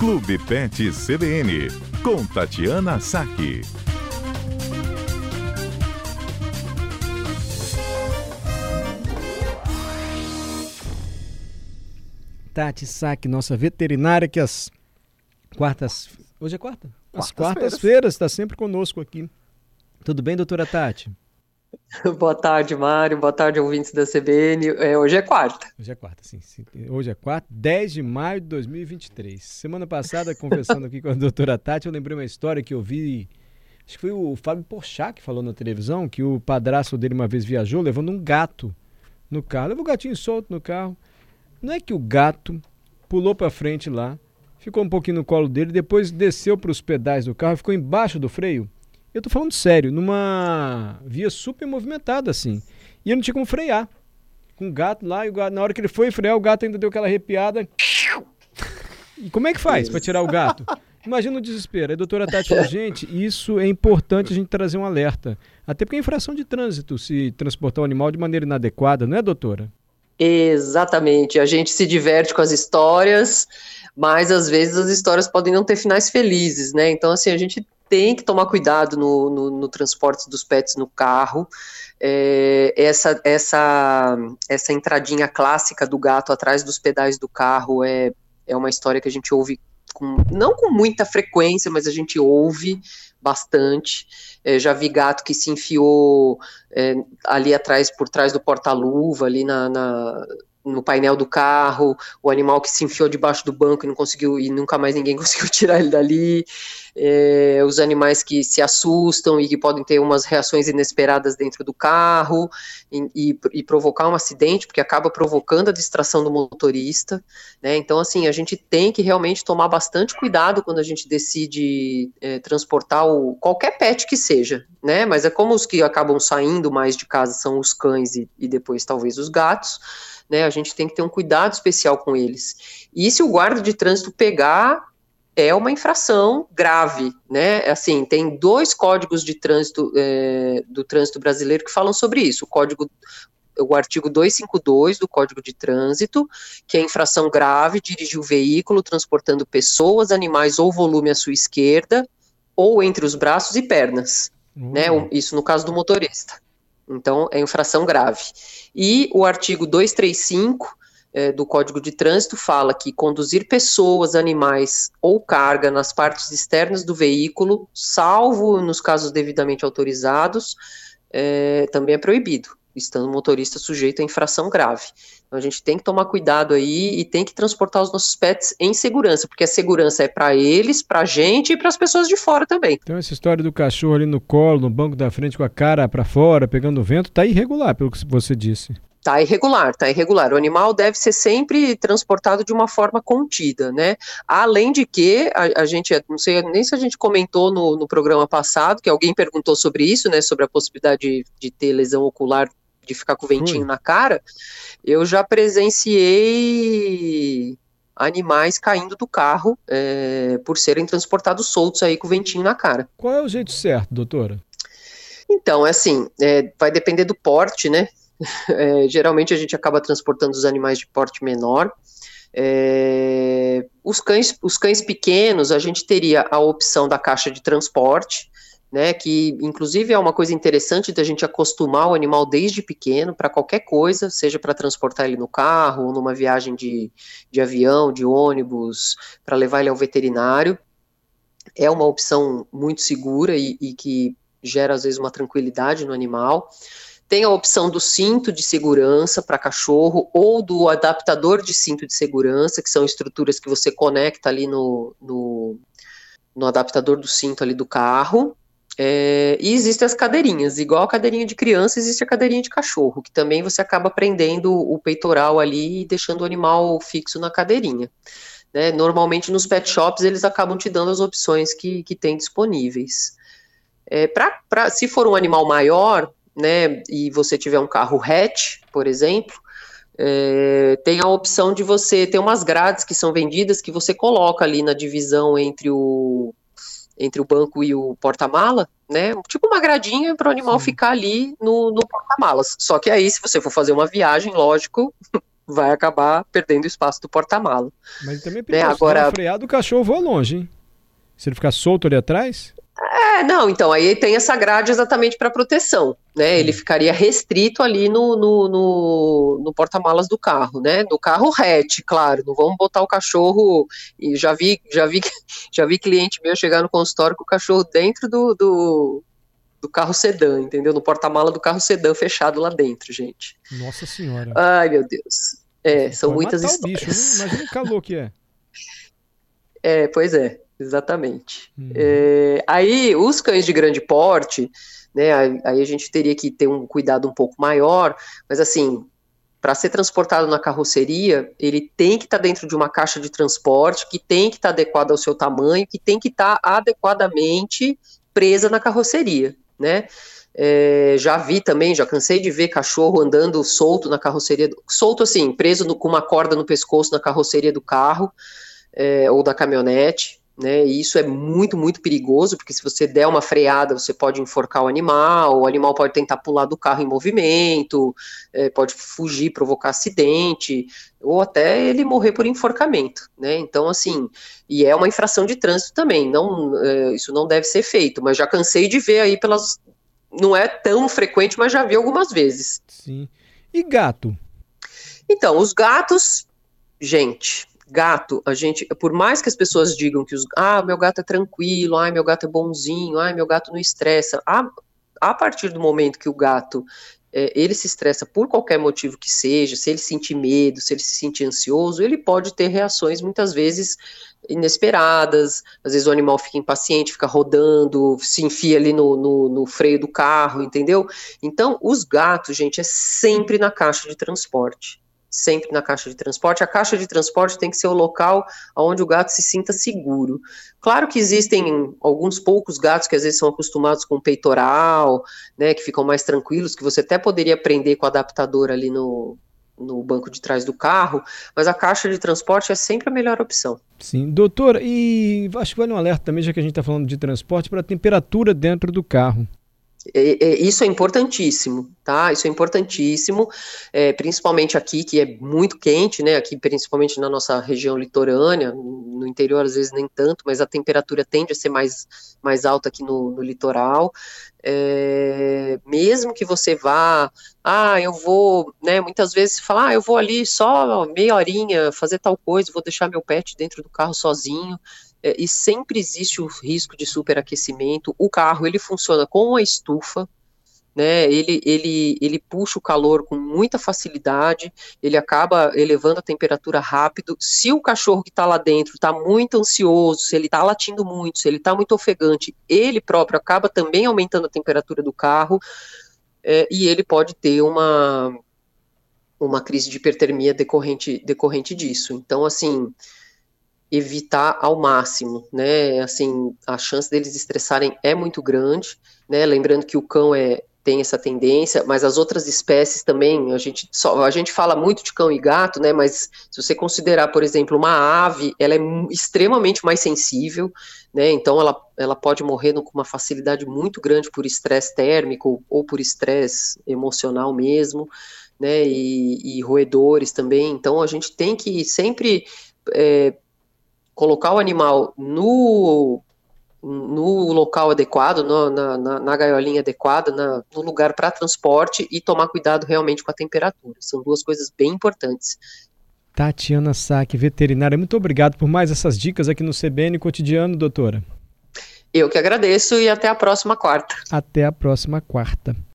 Clube Pet CBN, com Tatiana Saque. Tati Saque, nossa veterinária, que as quartas. Hoje é quarta? As quartas-feiras está sempre conosco aqui. Tudo bem, doutora Tati? Boa tarde, Mário. Boa tarde, ouvintes da CBN. É, hoje é quarta. Hoje é quarta, sim, sim. Hoje é quarta, 10 de maio de 2023. Semana passada, conversando aqui com a doutora Tati, eu lembrei uma história que eu vi. Acho que foi o Fábio Porchat que falou na televisão que o padrasto dele uma vez viajou levando um gato no carro. Levou o gatinho solto no carro. Não é que o gato pulou para frente lá, ficou um pouquinho no colo dele, depois desceu para os pedais do carro, ficou embaixo do freio. Eu tô falando sério, numa via super movimentada assim. E eu não tinha como frear. Com o gato lá, e gato, na hora que ele foi frear, o gato ainda deu aquela arrepiada. E como é que faz para tirar o gato? Imagina o desespero. A doutora Tati falou, gente, isso é importante a gente trazer um alerta. Até porque é infração de trânsito se transportar o animal de maneira inadequada, não é, doutora? Exatamente. A gente se diverte com as histórias, mas às vezes as histórias podem não ter finais felizes, né? Então, assim, a gente tem que tomar cuidado no, no, no transporte dos pets no carro. É, essa, essa, essa entradinha clássica do gato atrás dos pedais do carro é, é uma história que a gente ouve com, não com muita frequência, mas a gente ouve bastante. É, já vi gato que se enfiou é, ali atrás, por trás do porta-luva, ali na, na, no painel do carro, o animal que se enfiou debaixo do banco e não conseguiu, e nunca mais ninguém conseguiu tirar ele dali, é, os animais que se assustam e que podem ter umas reações inesperadas dentro do carro e, e, e provocar um acidente, porque acaba provocando a distração do motorista, né, então assim, a gente tem que realmente tomar bastante cuidado quando a gente decide é, transportar o, qualquer pet que seja, né, mas é como os que acabam saindo mais de casa são os cães e, e depois talvez os gatos, né? A gente tem que ter um cuidado especial com eles. E se o guarda de trânsito pegar, é uma infração grave, né? Assim, tem dois códigos de trânsito é, do trânsito brasileiro que falam sobre isso. O código o artigo 252 do Código de Trânsito, que é infração grave, dirigir o veículo transportando pessoas, animais ou volume à sua esquerda, ou entre os braços e pernas, uhum. né? Isso no caso do motorista. Então, é infração grave. E o artigo 235 é, do Código de Trânsito fala que conduzir pessoas, animais ou carga nas partes externas do veículo, salvo nos casos devidamente autorizados, é, também é proibido estando motorista sujeito a infração grave. Então a gente tem que tomar cuidado aí e tem que transportar os nossos pets em segurança, porque a segurança é para eles, para a gente e para as pessoas de fora também. Então essa história do cachorro ali no colo, no banco da frente com a cara para fora, pegando vento, tá irregular, pelo que você disse. Tá irregular, tá irregular. O animal deve ser sempre transportado de uma forma contida, né? Além de que, a, a gente, não sei nem se a gente comentou no, no, programa passado, que alguém perguntou sobre isso, né? Sobre a possibilidade de, de ter lesão ocular de ficar com o ventinho na cara, eu já presenciei animais caindo do carro é, por serem transportados soltos aí com o ventinho na cara. Qual é o jeito certo, doutora? Então, é assim, é, vai depender do porte, né? É, geralmente a gente acaba transportando os animais de porte menor. É, os, cães, os cães pequenos, a gente teria a opção da caixa de transporte, né, que inclusive é uma coisa interessante da gente acostumar o animal desde pequeno para qualquer coisa, seja para transportar ele no carro, ou numa viagem de, de avião, de ônibus, para levar ele ao veterinário. É uma opção muito segura e, e que gera às vezes uma tranquilidade no animal. Tem a opção do cinto de segurança para cachorro ou do adaptador de cinto de segurança, que são estruturas que você conecta ali no, no, no adaptador do cinto ali do carro. É, e existem as cadeirinhas, igual a cadeirinha de criança, existe a cadeirinha de cachorro, que também você acaba prendendo o peitoral ali e deixando o animal fixo na cadeirinha. Né? Normalmente nos pet shops eles acabam te dando as opções que, que tem disponíveis. É, pra, pra, se for um animal maior, né, e você tiver um carro hatch, por exemplo, é, tem a opção de você ter umas grades que são vendidas que você coloca ali na divisão entre o entre o banco e o porta-mala, né? Tipo uma gradinha para o animal Sim. ficar ali no, no porta-malas. Só que aí, se você for fazer uma viagem, lógico, vai acabar perdendo espaço do porta-mala. Mas também perigoso, né? Agora, freado, o espaço do porta-mala. Mas também é perigoso, né? Agora, freado o cachorro voa longe, hein? Se ele ficar solto ali atrás? É, não, então, aí tem essa grade exatamente para proteção, né? Ele ficaria restrito ali no, no, no, no porta-malas do carro, né? No carro hatch, claro, não vamos botar o cachorro. E já vi, já vi, já vi cliente meu chegar no consultório com o cachorro dentro do, do, do carro sedã, entendeu? No porta-mala do carro sedã fechado lá dentro, gente. Nossa senhora. Ai, meu Deus. É, são muitas histórias. Bicho? Imagina o calor que é. É, pois é. Exatamente. Uhum. É, aí, os cães de grande porte, né, aí a gente teria que ter um cuidado um pouco maior, mas assim, para ser transportado na carroceria, ele tem que estar tá dentro de uma caixa de transporte, que tem que estar tá adequada ao seu tamanho, que tem que estar tá adequadamente presa na carroceria, né? É, já vi também, já cansei de ver cachorro andando solto na carroceria, solto assim, preso no, com uma corda no pescoço na carroceria do carro é, ou da caminhonete né? E isso é muito, muito perigoso, porque se você der uma freada, você pode enforcar o animal, o animal pode tentar pular do carro em movimento, é, pode fugir, provocar acidente, ou até ele morrer por enforcamento, né? Então, assim, e é uma infração de trânsito também, não, é, isso não deve ser feito, mas já cansei de ver aí pelas. Não é tão frequente, mas já vi algumas vezes. Sim. E gato? Então, os gatos, gente, gato, a gente, por mais que as pessoas digam que os, ah, meu gato é tranquilo, ah, meu gato é bonzinho, ah, meu gato não estressa, a, a partir do momento que o gato é, ele se estressa por qualquer motivo que seja, se ele sentir medo, se ele se sentir ansioso, ele pode ter reações muitas vezes inesperadas, às vezes o animal fica impaciente, fica rodando, se enfia ali no, no, no freio do carro, entendeu? Então, os gatos, gente, é sempre na caixa de transporte sempre na caixa de transporte. A caixa de transporte tem que ser o local onde o gato se sinta seguro. Claro que existem alguns poucos gatos que às vezes são acostumados com peitoral, né, que ficam mais tranquilos, que você até poderia prender com o adaptador ali no, no banco de trás do carro, mas a caixa de transporte é sempre a melhor opção. Sim, doutor, e acho que vale um alerta também, já que a gente está falando de transporte, para a temperatura dentro do carro. Isso é importantíssimo, tá? Isso é importantíssimo, é, principalmente aqui, que é muito quente, né? Aqui, principalmente na nossa região litorânea, no interior às vezes nem tanto, mas a temperatura tende a ser mais, mais alta aqui no, no litoral. É, mesmo que você vá, ah, eu vou, né? Muitas vezes falar, ah, eu vou ali só meia horinha fazer tal coisa, vou deixar meu pet dentro do carro sozinho é, e sempre existe o risco de superaquecimento. O carro ele funciona com uma estufa, né? Ele, ele, ele puxa o calor com muita facilidade, ele acaba elevando a temperatura rápido. Se o cachorro que está lá dentro está muito ansioso, se ele está latindo muito, se ele está muito ofegante, ele próprio acaba também aumentando a temperatura do carro é, e ele pode ter uma uma crise de hipertermia decorrente, decorrente disso. Então, assim, evitar ao máximo, né? Assim, a chance deles estressarem é muito grande, né? Lembrando que o cão é tem essa tendência, mas as outras espécies também, a gente só a gente fala muito de cão e gato, né? Mas se você considerar, por exemplo, uma ave, ela é extremamente mais sensível, né? Então ela, ela pode morrer com uma facilidade muito grande por estresse térmico ou por estresse emocional mesmo, né? E, e roedores também. Então a gente tem que sempre é, colocar o animal no, no local adequado, no, na, na, na, gaiolinha adequada, na, no lugar para transporte e tomar cuidado realmente com a temperatura. São duas coisas bem importantes. Tatiana Sack, veterinária, muito obrigado por mais essas dicas aqui no CBN Cotidiano, doutora. Eu que agradeço e até a próxima quarta. Até a próxima quarta.